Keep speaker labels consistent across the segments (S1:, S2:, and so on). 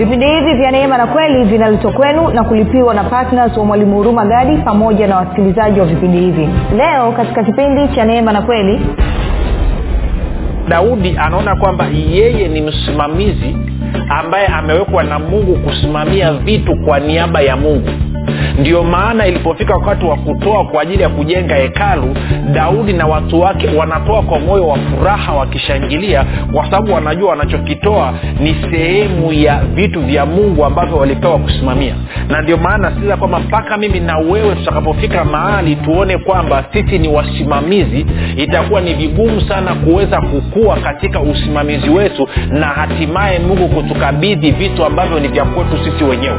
S1: vipindi hivi vya neema na kweli vinaletwa kwenu na kulipiwa na ptns wa mwalimu huruma gadi pamoja na wasikilizaji wa vipindi hivi. Leo katika kipindi cha neema na kweli
S2: daudi anaona kwamba yeye ni msimamizi ambaye amewekwa na mungu kusimamia vitu kwa niaba ya mungu ndio maana ilipofika wakati wa kutoa kwa ajili ya kujenga hekalu daudi na watu wake wanatoa kwa moyo wa furaha wakishangilia kwa sababu wanajua wanachokitoa ni sehemu ya vitu vya mungu ambavyo walipewa kusimamia. Na ndio maana sisa kwamba mpaka mimi na wewe tutakapofika mahali tuone kwamba sisi ni wasimamizi itakuwa ni vigumu sana kuweza kukua katika usimamizi wetu na hatimaye mungu kutukabidhi vitu ambavyo ni vya kwetu sisi wenyewe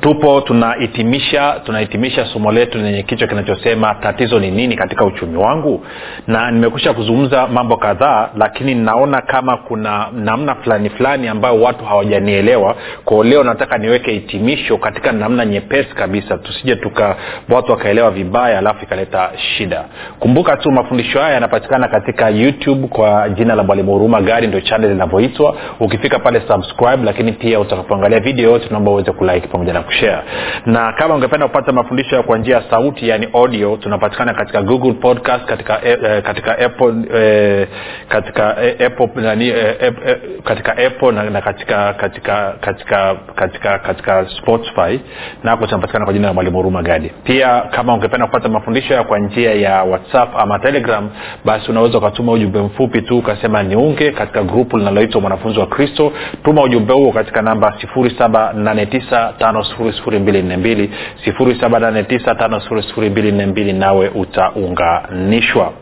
S2: tupo tunahitimisha tunahitimisha somo letu lenye kichwa kinachosema tatizo ni nini katika uchumi wangu? Na nimekusha kuzungumza mambo kadhaa lakini naona kama kuna namna fulani fulani ambayo watu hawajanielewa. Kwao leo nataka niweke hitimisho katika namna nyepesi kabisa. Tusije tuka watu wakaelewa vibaya alafu ikaleta shida. Kumbuka tu mafundisho haya yanapatikana katika youtube kwa jina la mwalimu huruma gari ndio chanel inavyoitwa. Ukifika pale subscribe lakini pia utakapoangalia video yote naomba uweze kulike pamoja na kushare. Na kama ungependa kupata mafundisho kwa njia ya sauti yani audio tunapatikana katika google podcast katika eh, katika apple eh, katika eh, apple nani eh, eh, katika apple na, na katika katika katika katika katika spotify. Nako tunapatikana kwa jina la mwalimu huruma gadi. Pia kama ungependa kupata mafundisho kwa njia ya whatsapp ama telegram basi unaweza ukatuma ujumbe mfupi tu ukasema niunge katika grupu linaloitwa mwanafunzi wa kristo. Tuma ujumbe huo katika namba 789 789 nawe utaunganishwa.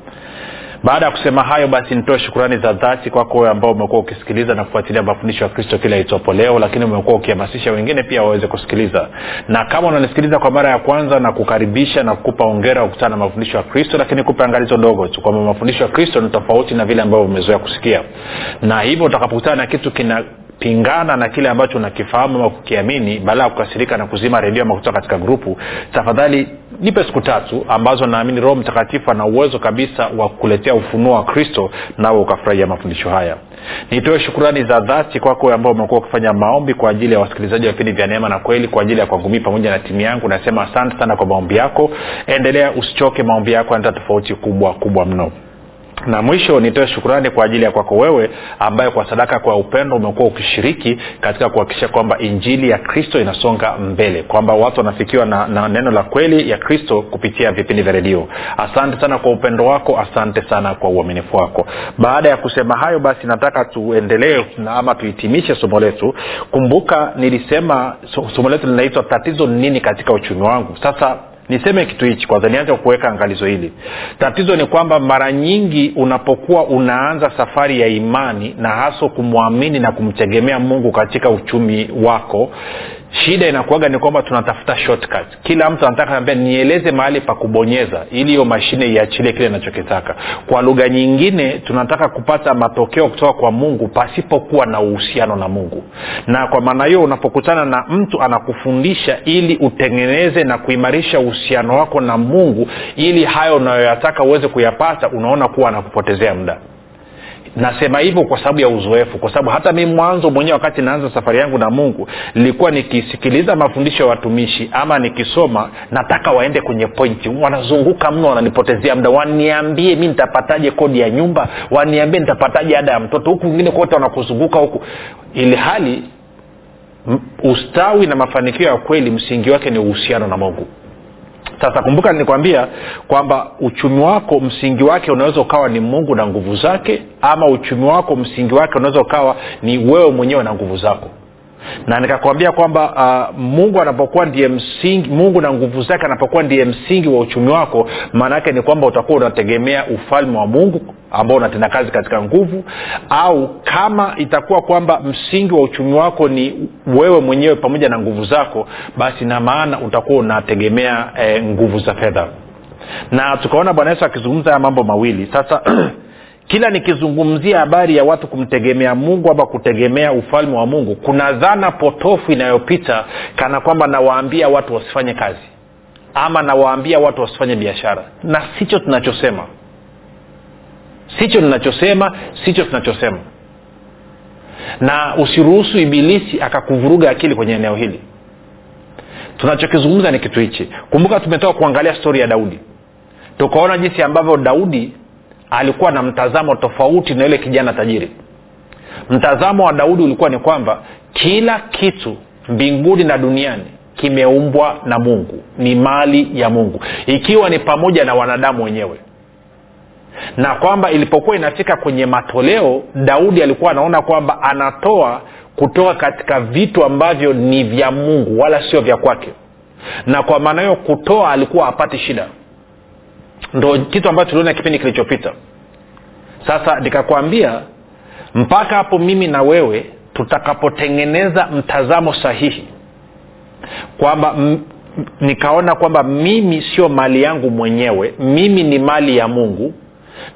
S2: Baada ya kusema hayo basi nitoe shukurani za dhati kwako wewe ambao umekuwa ukisikiliza na kufuatilia mafundisho ya kristo kila itopo leo lakini umekuwa ukihamasisha wengine pia waweze kusikiliza. Na kama unanisikiliza kwa mara ya kwanza na kukaribisha na kukupa ongera kukutana na mafundisho ya kristo lakini kupe angalizo dogo tu kwamba mafundisho ya kristo ni tofauti na vile ambavyo umezoea kusikia. Na hivyo utakapokutana na kitu kina pingana na kile ambacho unakifahamu ama kukiamini baada ya kukasirika na kuzima redio ama kutoka katika grupu tafadhali nipe siku tatu ambazo naamini roho mtakatifu ana uwezo kabisa wa kuletea ufunuo wa kristo nawe ukafurahia mafundisho haya. Nitoe shukurani za dhati kwako ambao umekuwa ukifanya maombi kwa ajili ya wasikilizaji wa vipindi vya neema na kweli kwa ajili ya kwangu pamoja na timu yangu. Nasema asante sana kwa maombi yako. Endelea usichoke maombi yako yanaleta tofauti kubwa kubwa mno na mwisho nitoe shukurani kwa ajili ya kwako wewe ambaye kwa sadaka kwa upendo umekuwa ukishiriki katika kuhakikisha kwamba injili ya kristo inasonga mbele kwamba watu wanafikiwa na, na neno la kweli ya kristo kupitia vipindi vya redio. Asante sana kwa upendo wako asante sana kwa uaminifu wako. Baada ya kusema hayo basi nataka tuendelee ama tuhitimishe somo letu. Kumbuka nilisema somo letu linaitwa tatizo nini katika uchumi wangu. Sasa niseme kitu hichi kwanza nianze kuweka angalizo hili. Tatizo ni kwamba mara nyingi unapokuwa unaanza safari ya imani na haswa kumwamini na kumtegemea mungu katika uchumi wako shida inakuaga ni kwamba tunatafuta shortcut. Kila mtu anataka ambia nieleze mahali pa kubonyeza ili hiyo mashine iachilie kile inachokitaka kwa lugha nyingine tunataka kupata matokeo kutoka kwa mungu pasipokuwa na uhusiano na mungu. Na kwa maana hiyo unapokutana na mtu anakufundisha ili utengeneze na kuimarisha uhusiano wako na mungu ili hayo unayoyataka uweze kuyapata unaona kuwa anakupotezea muda nasema hivyo kwa sababu ya uzoefu kwa sababu hata mi mwanzo mwenyewe wakati naanza safari yangu na mungu nilikuwa nikisikiliza mafundisho ya watumishi ama nikisoma nataka waende kwenye pointi wanazunguka mno wananipotezea muda. Waniambie mi nitapataje kodi ya nyumba? Waniambie nitapataje ada ya mtoto? Huku wengine kote wanakuzunguka huku. Ili hali ustawi na mafanikio ya kweli msingi wake ni uhusiano na mungu sasa kumbuka nilikwambia kwamba uchumi wako msingi wake unaweza ukawa ni mungu na nguvu zake ama uchumi wako msingi wake unaweza ukawa ni wewe mwenyewe na nguvu zako na nikakwambia kwamba uh, mungu anapokuwa ndiye msingi mungu na nguvu zake anapokuwa ndiye msingi wa uchumi wako maana yake ni kwamba utakuwa unategemea ufalme wa mungu ambao unatenda kazi katika nguvu au kama itakuwa kwamba msingi wa uchumi wako ni wewe mwenyewe pamoja na nguvu zako basi na maana utakuwa unategemea eh, nguvu za fedha. Na tukaona bwana yesu akizungumza haya mambo mawili. Sasa kila nikizungumzia habari ya watu kumtegemea mungu ama kutegemea ufalme wa mungu kuna dhana potofu inayopita kana kwamba nawaambia watu wasifanye kazi. Ama nawaambia watu wasifanye biashara. Na sicho tunachosema. Sicho ninachosema sicho tunachosema. Na usiruhusu ibilisi akakuvuruga akili kwenye eneo hili. Tunachokizungumza ni kitu hichi. Kumbuka tumetoka kuangalia stori ya daudi. Tukaona jinsi ambavyo daudi alikuwa na mtazamo tofauti na yule kijana tajiri. Mtazamo wa daudi ulikuwa ni kwamba kila kitu mbinguni na duniani kimeumbwa na mungu ni mali ya mungu ikiwa ni pamoja na wanadamu wenyewe. Na kwamba ilipokuwa inafika kwenye matoleo daudi alikuwa anaona kwamba anatoa kutoka katika vitu ambavyo ni vya mungu wala sio vya kwake. Na kwa maana hiyo kutoa alikuwa apati shida ndo kitu ambacho tuliona kipindi kilichopita. Sasa nikakwambia mpaka hapo mimi na wewe tutakapotengeneza mtazamo sahihi kwamba m- nikaona kwamba mimi sio mali yangu mwenyewe mimi ni mali ya mungu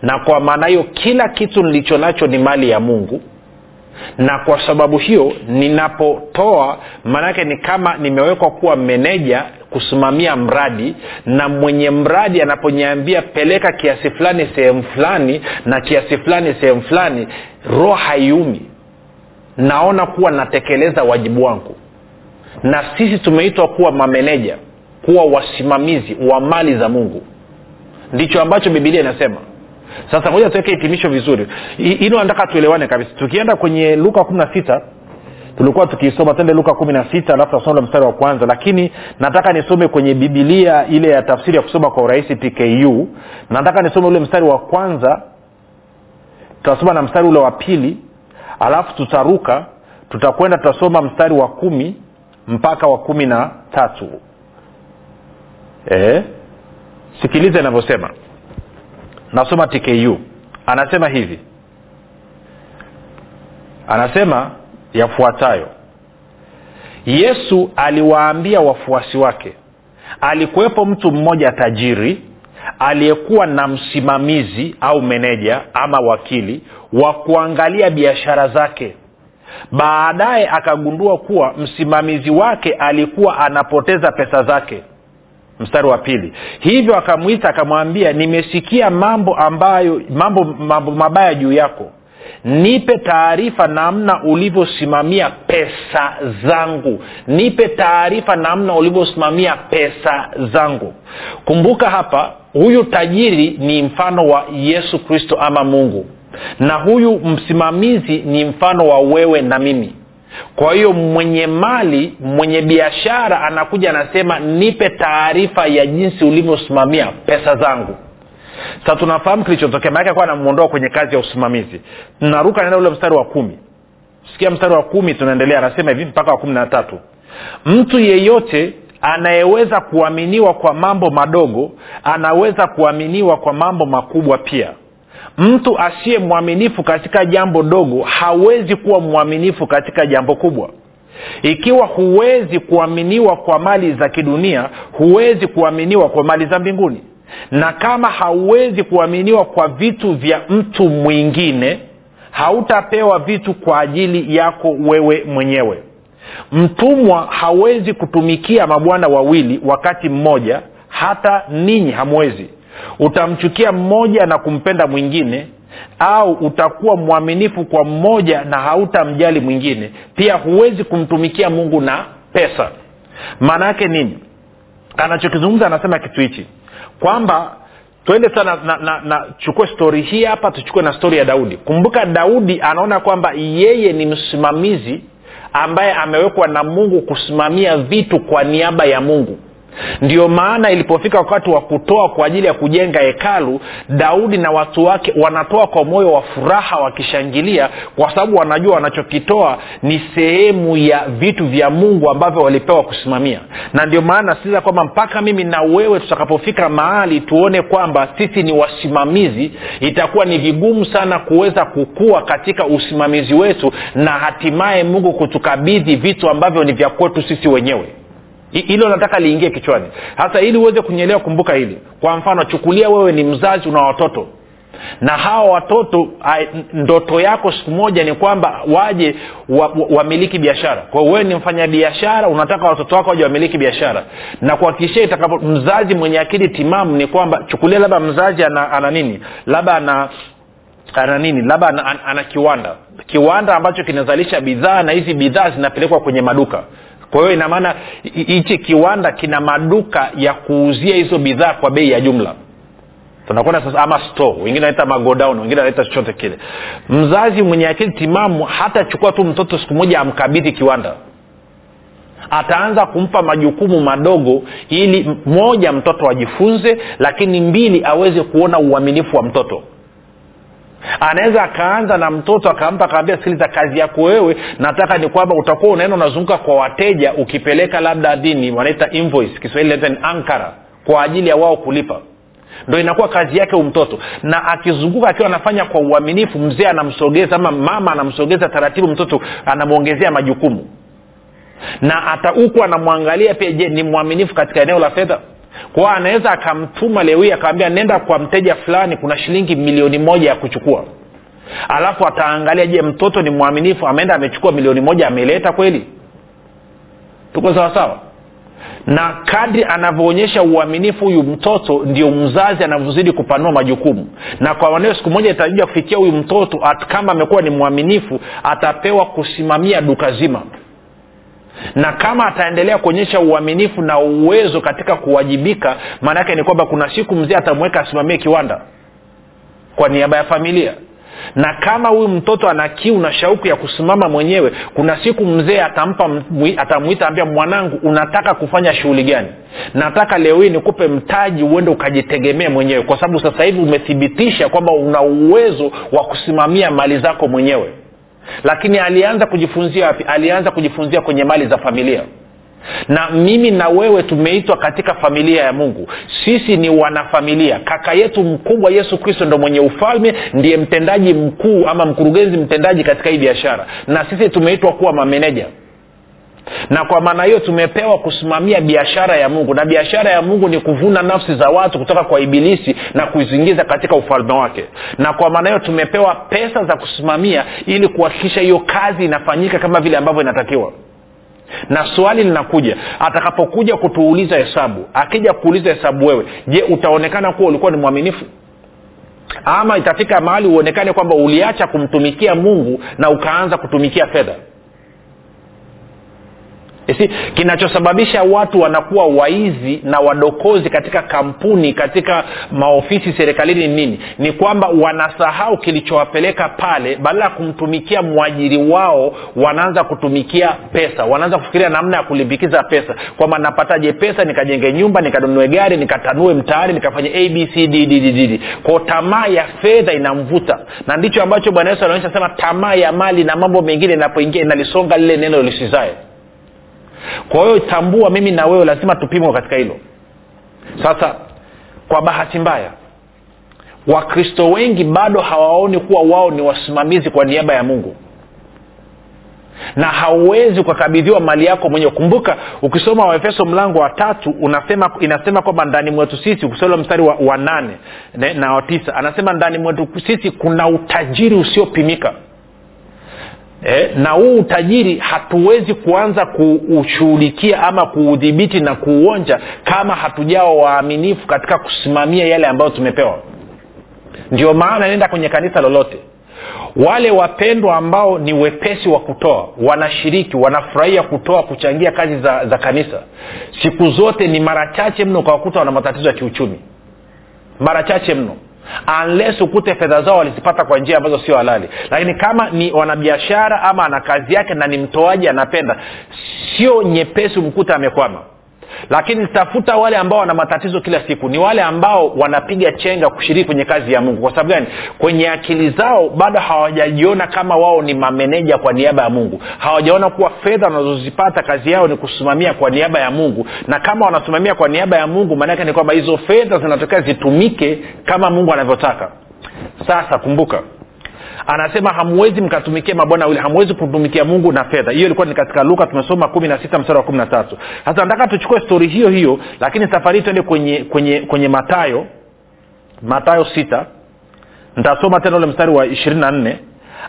S2: na kwa maana hiyo kila kitu nilicho nacho ni mali ya mungu na kwa sababu hiyo ninapotoa maanaake ni kama nimewekwa kuwa meneja kusimamia mradi na mwenye mradi anaponiambia peleka kiasi fulani sehemu fulani na kiasi fulani sehemu fulani roho haiumi. Naona kuwa natekeleza wajibu wangu. Na sisi tumeitwa kuwa mameneja kuwa wasimamizi wa mali za mungu. Ndicho ambacho bibilia inasema. Sasa moja tuweke hitimisho vizuri. Hilo nataka tuelewane kabisa. Tukienda kwenye luka kumi na sita tulikuwa tukiisoma tende luka kumi na sita alafu tasoma mstari wa kwanza. Lakini nataka nisome kwenye bibilia ile ya tafsiri ya kusoma kwa urahisi tku nataka nisome ule mstari wa kwanza. Tutasoma na mstari ule wa pili. Alafu tutaruka. Tutakwenda tutasoma mstari wa kumi mpaka wa kumi na tatu. E? sikiliza inavyosema. Nasoma tku anasema hivi. Anasema yafuatayo. Yesu aliwaambia wafuasi wake alikuwepo mtu mmoja tajiri aliyekuwa na msimamizi au meneja ama wakili wa kuangalia biashara zake. Baadaye akagundua kuwa msimamizi wake alikuwa anapoteza pesa zake. Mstari wa pili. Hivyo akamwita akamwambia nimesikia mambo ambayo mambo, mambo mabaya juu yako nipe taarifa namna ulivyosimamia pesa zangu. Nipe taarifa namna ulivyosimamia pesa zangu. Kumbuka hapa huyu tajiri ni mfano wa yesu kristo ama mungu. Na huyu msimamizi ni mfano wa wewe na mimi. Kwa hiyo mwenye mali mwenye biashara anakuja anasema nipe taarifa ya jinsi ulivyosimamia pesa zangu sa tunafahamu kilichotokea maake akuwa anamwondoa kwenye kazi ya usimamizi. Naruka naenda ule mstari wa kumi. Sikia mstari wa kumi tunaendelea. Anasema hivi mpaka wa kumi na tatu. Mtu yeyote anayeweza kuaminiwa kwa mambo madogo anaweza kuaminiwa kwa mambo makubwa pia. Mtu asiye mwaminifu katika jambo dogo hawezi kuwa mwaminifu katika jambo kubwa. Ikiwa huwezi kuaminiwa kwa mali za kidunia huwezi kuaminiwa kwa mali za mbinguni na kama hauwezi kuaminiwa kwa vitu vya mtu mwingine hautapewa vitu kwa ajili yako wewe mwenyewe. Mtumwa hawezi kutumikia mabwana wawili wakati mmoja hata ninyi hamwezi. Utamchukia mmoja na kumpenda mwingine au utakuwa mwaminifu kwa mmoja na hautamjali mwingine. Pia huwezi kumtumikia mungu na pesa. Maana yake nini? Anachokizungumza anasema kitu hichi kwamba twende sana na, na, na chukue stori hii hapa tuchukue na stori ya daudi. Kumbuka daudi anaona kwamba yeye ni msimamizi ambaye amewekwa na mungu kusimamia vitu kwa niaba ya mungu ndio maana ilipofika wakati wa kutoa kwa ajili ya kujenga hekalu daudi na watu wake wanatoa kwa moyo wa furaha wakishangilia kwa sababu wanajua wanachokitoa ni sehemu ya vitu vya mungu ambavyo walipewa kusimamia. Na ndio maana nasitiza kwamba mpaka mimi na wewe tutakapofika mahali tuone kwamba sisi ni wasimamizi itakuwa ni vigumu sana kuweza kukua katika usimamizi wetu na hatimaye mungu kutukabidhi vitu ambavyo ni vya kwetu sisi wenyewe hilo nataka liingie kichwani. Hasa ili uweze kunyelewa kumbuka hili. Kwa mfano chukulia wewe ni mzazi una watoto. Na hawa watoto ndoto yako siku moja ni kwamba waje wamiliki wa, wa biashara. Kwao wewe ni mfanyabiashara unataka watoto wako waje wamiliki biashara. Na kuhakikishia itakapo mzazi mwenye akili timamu ni kwamba chukulia labda mzazi ana, ana nini? Labda ana ana nini? Labda ana, ana, ana kiwanda. Kiwanda ambacho kinazalisha bidhaa na hizi bidhaa zinapelekwa kwenye maduka kwa hiyo inamaana hichi kiwanda kina maduka ya kuuzia hizo bidhaa kwa bei ya jumla. Tunakwenda sasa ama store wengine wanaita magodown wengine wanaita chochote kile. Mzazi mwenye akili timamu hatachukua tu mtoto siku moja amkabidhi kiwanda. Ataanza kumpa majukumu madogo ili moja mtoto ajifunze lakini mbili aweze kuona uaminifu wa mtoto anaweza akaanza na mtoto akampa akaambia sikiliza kazi yako wewe nataka ni kwamba utakuwa unaenda unazunguka kwa wateja ukipeleka labda dini wanaita invoice kiswahili ni ankara kwa ajili ya wao kulipa. Ndo inakuwa kazi yake umtoto na akizunguka akiwa anafanya kwa uaminifu mzee anamsogeza ama mama anamsogeza taratibu mtoto anamwongezea majukumu. Na hata huku anamwangalia pia je ni mwaminifu katika eneo la fedha kwao anaweza akamtuma leo hii akawambia nenda kwa mteja fulani kuna shilingi milioni moja ya kuchukua. Alafu ataangalia je mtoto ni mwaminifu? Ameenda amechukua milioni moja ameleta kweli? Tuko sawasawa na kadri anavyoonyesha uaminifu huyu mtoto ndio mzazi anavyozidi kupanua majukumu. Na kwa maneo siku moja itarajia kufikia huyu mtoto kama amekuwa ni mwaminifu atapewa kusimamia duka zima na kama ataendelea kuonyesha uaminifu na uwezo katika kuwajibika maana yake ni kwamba kuna siku mzee atamweka asimamie kiwanda kwa niaba ya familia. Na kama huyu mtoto ana kiu na shauku ya kusimama mwenyewe kuna siku mzee atampa atamwita ambia mwanangu unataka kufanya shughuli gani? Nataka leo hii nikupe mtaji uende ukajitegemee mwenyewe kwa sababu sasa hivi umethibitisha kwamba una uwezo wa kusimamia mali zako mwenyewe lakini alianza kujifunzia wapi? Alianza kujifunzia kwenye mali za familia. Na mimi na wewe tumeitwa katika familia ya mungu. Sisi ni wanafamilia. Kaka yetu mkubwa yesu kristo ndo mwenye ufalme ndiye mtendaji mkuu ama mkurugenzi mtendaji katika hii biashara. Na sisi tumeitwa kuwa mameneja na kwa maana hiyo tumepewa kusimamia biashara ya mungu. Na biashara ya mungu ni kuvuna nafsi za watu kutoka kwa ibilisi na kuziingiza katika ufalme wake. Na kwa maana hiyo tumepewa pesa za kusimamia ili kuhakikisha hiyo kazi inafanyika kama vile ambavyo inatakiwa. Na swali linakuja atakapokuja kutuuliza hesabu akija kuuliza hesabu wewe je utaonekana kuwa ulikuwa ni mwaminifu? Ama itafika mahali uonekane kwamba uliacha kumtumikia mungu na ukaanza kutumikia fedha kinachosababisha watu wanakuwa waizi na wadokozi katika kampuni katika maofisi serikalini ni nini? Ni kwamba wanasahau kilichowapeleka pale badala ya kumtumikia mwajiri wao wanaanza kutumikia pesa. Wanaanza kufikiria namna ya kulimbikiza pesa. Kwamba napataje pesa nikajenge nyumba nikanunue gari nikatanue mtaani nikafanya abcdddd kwao tamaa ya fedha inamvuta. Na ndicho ambacho bwana yesu anaonyesha sema tamaa ya mali na mambo mengine inapoingia inalisonga lile neno lisizae kwa hiyo tambua mimi na wewe lazima tupimwe katika hilo. Sasa kwa bahati mbaya wakristo wengi bado hawaoni kuwa wao ni wasimamizi kwa niaba ya mungu. Na hauwezi ukakabidhiwa mali yako mwenyewe kumbuka ukisoma waefeso mlango wa tatu unasema inasema kwamba ndani mwetu sisi ukisoma mstari wa, wa nane na wa tisa anasema ndani mwetu sisi kuna utajiri usiopimika eh, na huu utajiri hatuwezi kuanza kuushughulikia ama kuudhibiti na kuuonja kama hatujawa waaminifu katika kusimamia yale ambayo tumepewa. Ndio maana nenda kwenye kanisa lolote. Wale wapendwa ambao ni wepesi wa kutoa wanashiriki wanafurahia kutoa kuchangia kazi za, za kanisa siku zote ni mara chache mno ukawakuta wana matatizo ya kiuchumi. Mara chache mno unless ukute fedha zao walizipata kwa njia ambazo sio halali. Lakini kama ni wanabiashara ama ana kazi yake na ni mtoaji anapenda sio nyepesi umkuta amekwama lakini tafuta wale ambao wana matatizo kila siku. Ni wale ambao wanapiga chenga kushiriki kwenye kazi ya mungu. Kwa sababu gani? Kwenye akili zao bado hawajajiona kama wao ni mameneja kwa niaba ya mungu. Hawajaona kuwa fedha wanazozipata kazi yao ni kusimamia kwa niaba ya mungu. Na kama wanasimamia kwa niaba ya mungu maanaake ni kwamba hizo fedha zinatokea zitumike kama mungu anavyotaka. Sasa kumbuka anasema hamwezi mkatumikia mabwana wawili hamwezi kutumikia mungu na fedha. Hiyo ilikuwa ni katika luka tumesoma kumi na sita mstari wa kumi na tatu. Sasa nataka tuchukue stori hiyo hiyo lakini safari hii tuende kwenye kwenye kwenye matayo matayo sita. Nitasoma tena ule mstari wa ishirini na nne.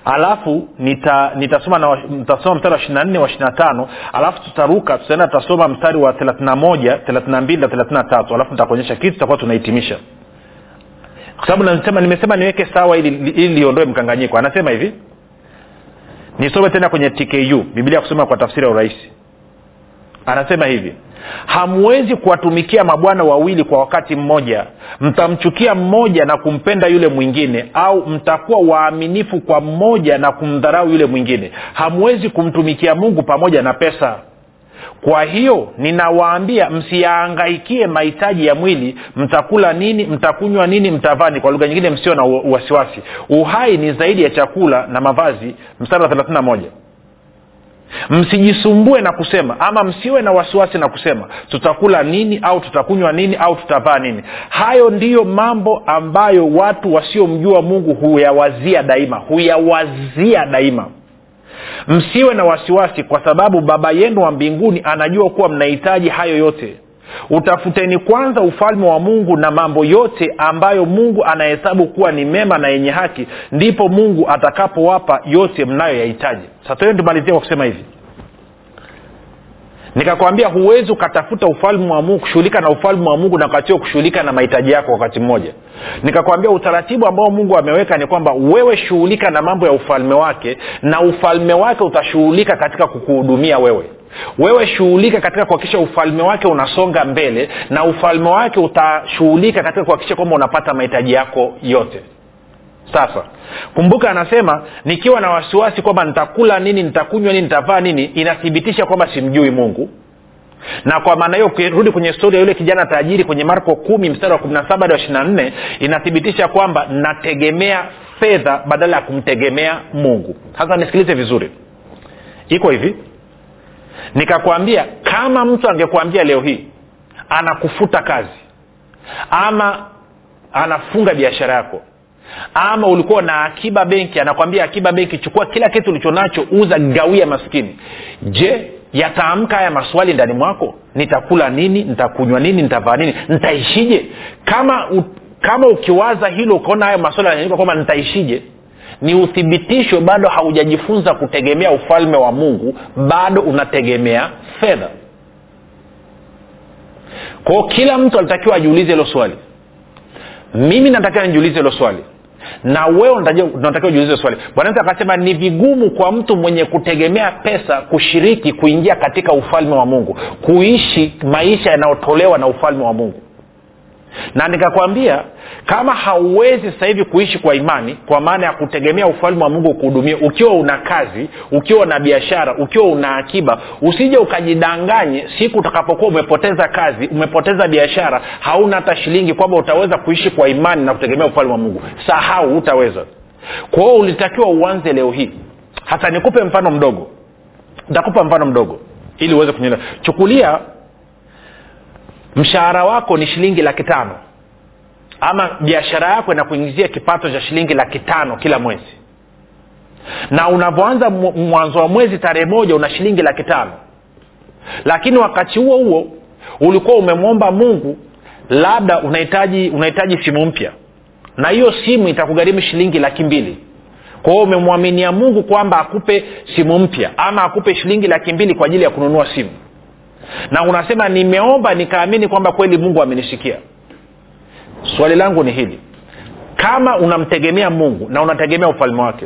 S2: Alafu nita, nitasoma na nitasoma mstari wa ishiri na nne wa ishiri na tano. Alafu tutaruka tutaenda tutasoma mstari wa thelathina moja thelathina mbili na thelathina tatu. Alafu nitakuonyesha kitu tutakuwa tunahitimisha kwa sababu nasema nimesema niweke sawa ili, ili liondoe mkanganyiko. Anasema hivi nisome tena kwenye tku biblia kusoma kwa tafsiri ya urahisi. Anasema hivi hamwezi kuwatumikia mabwana wawili kwa wakati mmoja. Mtamchukia mmoja na kumpenda yule mwingine au mtakuwa waaminifu kwa mmoja na kumdharau yule mwingine. Hamwezi kumtumikia mungu pamoja na pesa kwa hiyo ninawaambia msiyaangaikie mahitaji ya mwili mtakula nini mtakunywa nini mtavani kwa lugha nyingine msio na wasiwasi. Uhai ni zaidi ya chakula na mavazi. Mstari wa thelathini na moja. Msijisumbue na kusema ama msiwe na wasiwasi na kusema tutakula nini au tutakunywa nini au tutavaa nini. Hayo ndiyo mambo ambayo watu wasiomjua mungu huyawazia daima huyawazia daima msiwe na wasiwasi kwa sababu baba yenu wa mbinguni anajua kuwa mnahitaji hayo yote. Utafuteni kwanza ufalme wa mungu na mambo yote ambayo mungu anahesabu kuwa ni mema na yenye haki ndipo mungu atakapowapa yote mnayoyahitaji. Sasa hiyo tumalizia kwa kusema hivi nikakwambia huwezi ukatafuta ufalme wa mungu kushughulika na ufalme wa mungu na wakatio kushughulika na mahitaji yako wakati mmoja. Nikakwambia utaratibu ambao mungu ameweka ni kwamba wewe shughulika na mambo ya ufalme wake na ufalme wake utashughulika katika kukuhudumia wewe. Wewe shughulika katika kuhakikisha ufalme wake unasonga mbele na ufalme wake utashughulika katika kuhakikisha kwamba unapata mahitaji yako yote sasa kumbuka anasema nikiwa na wasiwasi kwamba nitakula nini nitakunywa nini nitavaa nini inathibitisha kwamba simjui mungu. Na kwa maana hiyo ukirudi kwenye stori ya yule kijana tajiri kwenye marko kumi mstari wa kumi na saba hadi wa ishiri na nne inathibitisha kwamba nategemea fedha badala ya kumtegemea mungu. Sasa nisikilize vizuri. Iko hivi. Nikakwambia kama mtu angekuambia leo hii anakufuta kazi ama anafunga biashara yako ama ulikuwa na akiba benki anakwambia akiba benki chukua kila kitu ulichonacho uza gawia maskini. Je yataamka haya maswali ndani mwako? Nitakula nini? Nitakunywa nini? Nitavaa nini? Nitaishije? Kama u, kama ukiwaza hilo ukaona hayo maswali yananyanyuka kwamba nitaishije? Ni uthibitisho bado haujajifunza kutegemea ufalme wa mungu bado unategemea fedha. Kwao kila mtu alitakiwa ajiulize hilo swali. Mimi natakiwa nijiulize hilo swali na wewe unatakiwa ujiulize swali. Bwana akasema ni vigumu kwa mtu mwenye kutegemea pesa kushiriki kuingia katika ufalme wa mungu kuishi maisha yanayotolewa na ufalme wa mungu na nikakwambia kama hauwezi sasa hivi kuishi kwa imani kwa maana ya kutegemea ufalme wa mungu kuhudumia ukiwa una kazi ukiwa na biashara ukiwa una akiba usije ukajidanganye siku utakapokuwa umepoteza kazi umepoteza biashara hauna hata shilingi kwamba utaweza kuishi kwa imani na kutegemea ufalme wa mungu. Sahau utaweza kwa hiyo ulitakiwa uanze leo hii. Hasa nikupe mfano mdogo. Ntakupa mfano mdogo ili uweze kunyelewa chukulia mshahara wako ni shilingi laki tano. Ama biashara yako inakuingizia kipato cha shilingi laki tano kila mwezi. Na unavyoanza mwanzo wa mwezi tarehe moja una shilingi laki tano. Lakini wakati huo huo ulikuwa umemwomba mungu labda unahitaji unahitaji simu mpya. Na hiyo simu itakugharimu shilingi laki mbili. Kwa hiyo umemwaminia mungu kwamba akupe simu mpya ama akupe shilingi laki mbili kwa ajili ya kununua simu na unasema nimeomba nikaamini kwamba kweli mungu amenisikia swali langu ni hili. Kama unamtegemea mungu na unategemea ufalme wake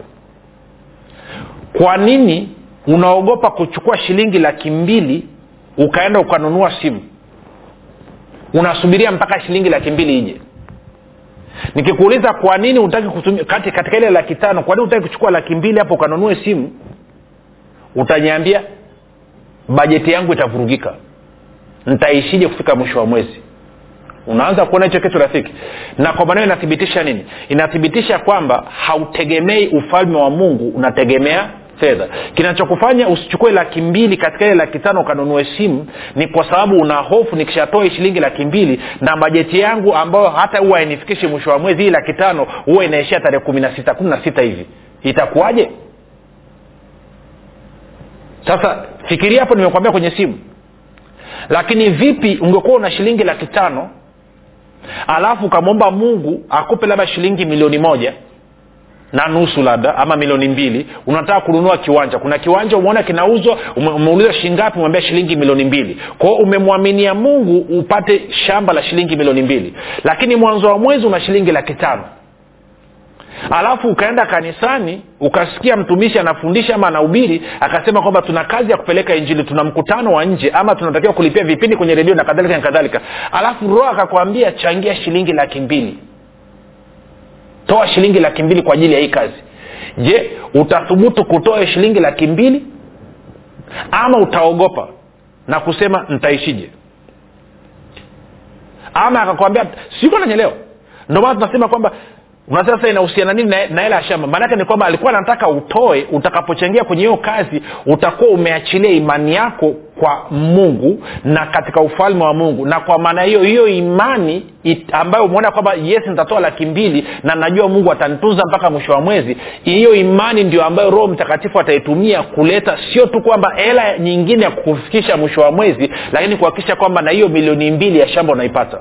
S2: kwa nini unaogopa kuchukua shilingi laki mbili ukaenda ukanunua simu? Unasubiria mpaka shilingi laki mbili ije? Nikikuuliza kwa nini utaki kati, katika ile laki tano kwa nini utaki kuchukua laki mbili hapo ukanunue simu? Utaniambia bajeti yangu itavurugika. Ntaishije kufika mwisho wa mwezi? Unaanza kuona hicho kitu rafiki? Na kwa maneo inathibitisha nini? Inathibitisha kwamba hautegemei ufalme wa mungu unategemea fedha. Kinachokufanya usichukue laki mbili katika ile laki tano ukanunue simu ni kwa sababu una hofu nikishatoa shilingi laki mbili na bajeti yangu ambayo hata huwa hainifikishi mwisho wa mwezi hii laki tano huwa inaishia tarehe kumi na sita kumi na sita hivi. Itakuwaje sasa fikiria hapo nimekwambia kwenye simu. Lakini vipi ungekuwa una shilingi laki tano alafu ukamwomba mungu akupe labda shilingi milioni moja na nusu labda ama milioni mbili unataka kununua kiwanja. Kuna kiwanja umeona kinauzwa umeuliza shingapi umwambia shilingi milioni mbili. Kwao umemwaminia mungu upate shamba la shilingi milioni mbili. Lakini mwanzo wa mwezi una shilingi laki tano alafu ukaenda kanisani ukasikia mtumishi anafundisha ama anahubiri akasema kwamba tuna kazi ya kupeleka injili tuna mkutano wa nje ama tunatakiwa kulipia vipindi kwenye redio na kadhalika na kadhalika. Alafu roho akakwambia changia shilingi laki mbili. Toa shilingi laki mbili kwa ajili ya hii kazi. Je utathubutu kutoa shilingi laki mbili? Ama utaogopa na kusema ntaishije ama akakwambia siko nanyelewa. Ndio maana tunasema kwamba sasa inahusiana nini na hela ya shamba? Maanake ni kwamba alikuwa anataka utoe utakapochangia kwenye hiyo kazi utakuwa umeachilia imani yako kwa mungu na katika ufalme wa mungu. Na kwa maana hiyo hiyo imani it, ambayo umeona kwamba yes nitatoa laki mbili na najua mungu atanitunza mpaka mwisho wa mwezi hiyo imani ndio ambayo roho mtakatifu ataitumia kuleta sio tu kwamba hela nyingine ya kufikisha mwisho wa mwezi lakini kuhakikisha kwamba na hiyo milioni mbili ya shamba unaipata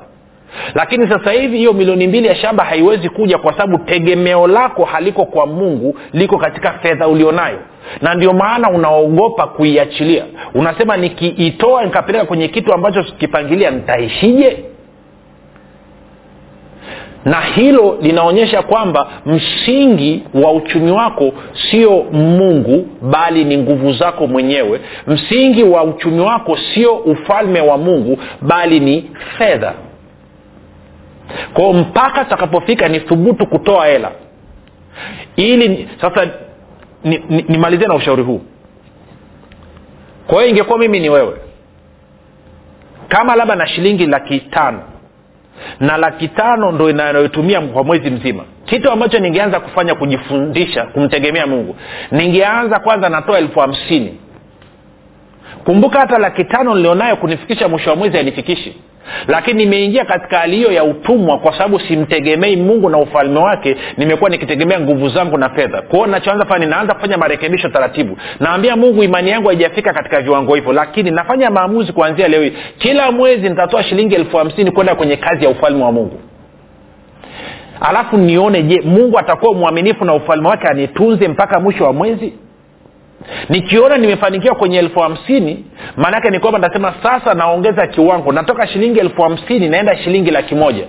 S2: lakini sasa hivi hiyo milioni mbili ya shamba haiwezi kuja kwa sababu tegemeo lako haliko kwa mungu liko katika fedha ulionayo. Na ndio maana unaogopa kuiachilia. Unasema nikiitoa nikapeleka kwenye kitu ambacho kipangilia nitaishije? Na hilo linaonyesha kwamba msingi wa uchumi wako sio mungu bali ni nguvu zako mwenyewe. Msingi wa uchumi wako sio ufalme wa mungu bali ni fedha kwao mpaka takapofika ni thubutu kutoa hela. Ili sasa nimalizie ni, ni na ushauri huu. Kwa hiyo ingekuwa mimi ni wewe kama labda na shilingi laki tano na laki tano ndo inayotumia kwa mwezi mzima kitu ambacho ningeanza kufanya kujifundisha kumtegemea mungu ningeanza kwanza natoa elfu hamsini kumbuka hata laki tano nilionayo kunifikisha mwisho wa mwezi hainifikishi. Lakini nimeingia katika hali hiyo ya utumwa kwa sababu simtegemei mungu na ufalme wake nimekuwa nikitegemea nguvu zangu na fedha. Kwao nachoanza fanya ninaanza kufanya marekebisho taratibu. Naambia mungu imani yangu haijafika katika viwango hivyo. Lakini nafanya maamuzi kuanzia leo hii. Kila mwezi nitatoa shilingi elfu hamsini kwenda kwenye kazi ya ufalme wa mungu. Alafu nione je mungu atakuwa mwaminifu na ufalme wake anitunze mpaka mwisho wa mwezi nikiona nimefanikiwa kwenye elfu hamsini maanaake ni kwamba nitasema sasa naongeza kiwango. Natoka shilingi elfu hamsini naenda shilingi laki moja.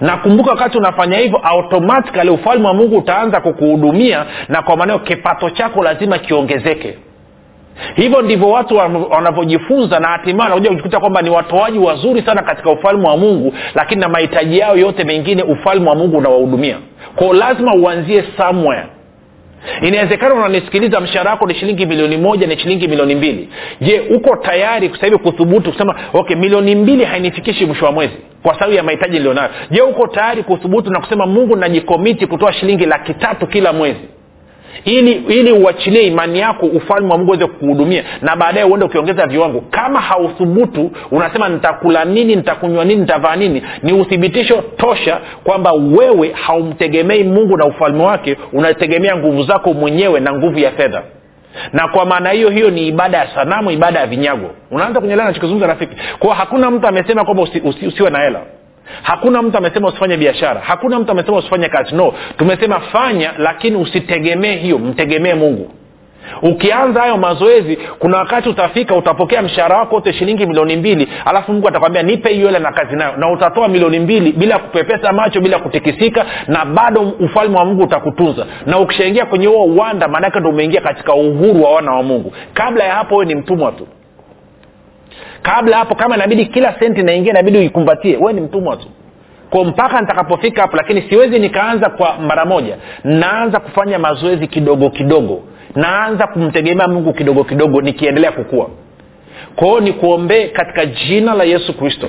S2: Nakumbuka wakati unafanya hivyo automatikali ufalme wa mungu utaanza kukuhudumia na kwa maanao kipato chako lazima kiongezeke. Hivyo ndivyo watu wanavyojifunza na hatimaye wanakuja kujikuta kwamba ni watoaji wazuri sana katika ufalme wa mungu lakini na mahitaji yao yote mengine ufalme wa mungu unawahudumia. Kwao lazima uanzie somewhere inawezekana unanisikiliza mshahara wako ni shilingi milioni moja ni shilingi milioni mbili. Je uko tayari sahivi kuthubutu kusema okay milioni mbili hainifikishi mwisho wa mwezi kwa sababu ya mahitaji nilionayo? Je uko tayari kuthubutu na kusema mungu najikomiti kutoa shilingi laki tatu kila mwezi ili ili uachilie imani yako ufalme wa mungu uweze kukuhudumia na baadaye uende ukiongeza viwango. Kama hauthubutu unasema nitakula nini nitakunywa nini nitavaa nini ni uthibitisho tosha kwamba wewe haumtegemei mungu na ufalme wake unategemea nguvu zako mwenyewe na nguvu ya fedha. Na kwa maana hiyo hiyo ni ibada ya sanamu ibada ya vinyago. Unaanza kunyelea nachokizungumza rafiki. Kwao hakuna mtu amesema kwamba usi, usi, usiwe na hela hakuna mtu amesema usifanye biashara. Hakuna mtu amesema usifanye kazi. No. Tumesema fanya lakini usitegemee hiyo. Mtegemee mungu. Ukianza hayo mazoezi kuna wakati utafika utapokea mshahara wako wote shilingi milioni mbili alafu mungu atakwambia nipe hiyo hela na kazi nayo. Na utatoa milioni mbili bila kupepesa macho bila kutikisika na bado ufalme wa mungu utakutunza. Na ukishaingia kwenye huo uwanda maanake ndo umeingia katika uhuru wa wana wa mungu. Kabla ya hapo wewe ni mtumwa tu kabla hapo kama inabidi kila senti naingia inabidi uikumbatie. We ni mtumwa tu. Ko mpaka nitakapofika hapo lakini siwezi nikaanza kwa mara moja. Naanza kufanya mazoezi kidogo kidogo. Naanza kumtegemea mungu kidogo kidogo nikiendelea kukua. Kwao nikuombee katika jina la yesu kristo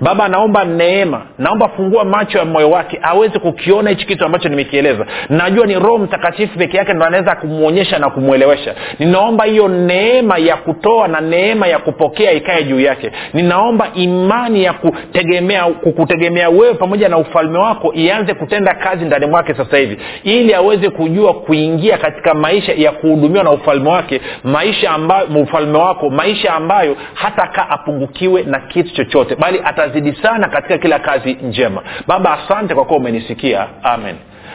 S2: baba naomba neema naomba fungua macho ya moyo wake aweze kukiona hichi kitu ambacho nimekieleza. Najua ni roho mtakatifu peke yake ndo anaweza kumwonyesha na kumwelewesha ninaomba hiyo neema ya kutoa na neema ya kupokea ikae juu yake. Ninaomba imani ya kutegemea kukutegemea wewe pamoja na ufalme wako ianze kutenda kazi ndani mwake sasa hivi. Ili aweze kujua kuingia katika maisha ya kuhudumiwa na ufalme wake maisha ambayo ufalme wako maisha ambayo hata ka apungukiwe na kitu chochote. Bali atazidi sana katika kila kazi njema. Baba asante kwa kuwa umenisikia. Amen.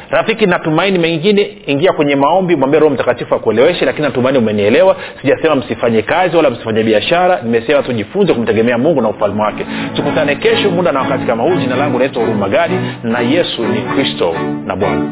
S2: Rafiki natumaini mengine ingia kwenye maombi mwambie roho mtakatifu akueleweshe lakini natumaini umenielewa. Sijasema msifanye kazi wala msifanye biashara nimesema tujifunze kumtegemea mungu na ufalme wake. Tukutane kesho muda na wakati kama huu. Jina langu naitwa huruma gadi na yesu ni kristo na bwana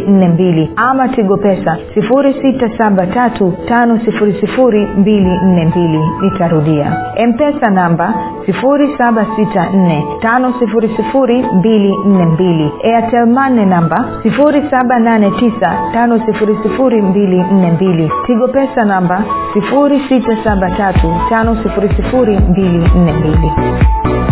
S1: 7895242 ama tigo pesa 6735242 nitarudia. Mpesa namba 7645242 airtelmane namba 7895242 tigo pesa namba 6735242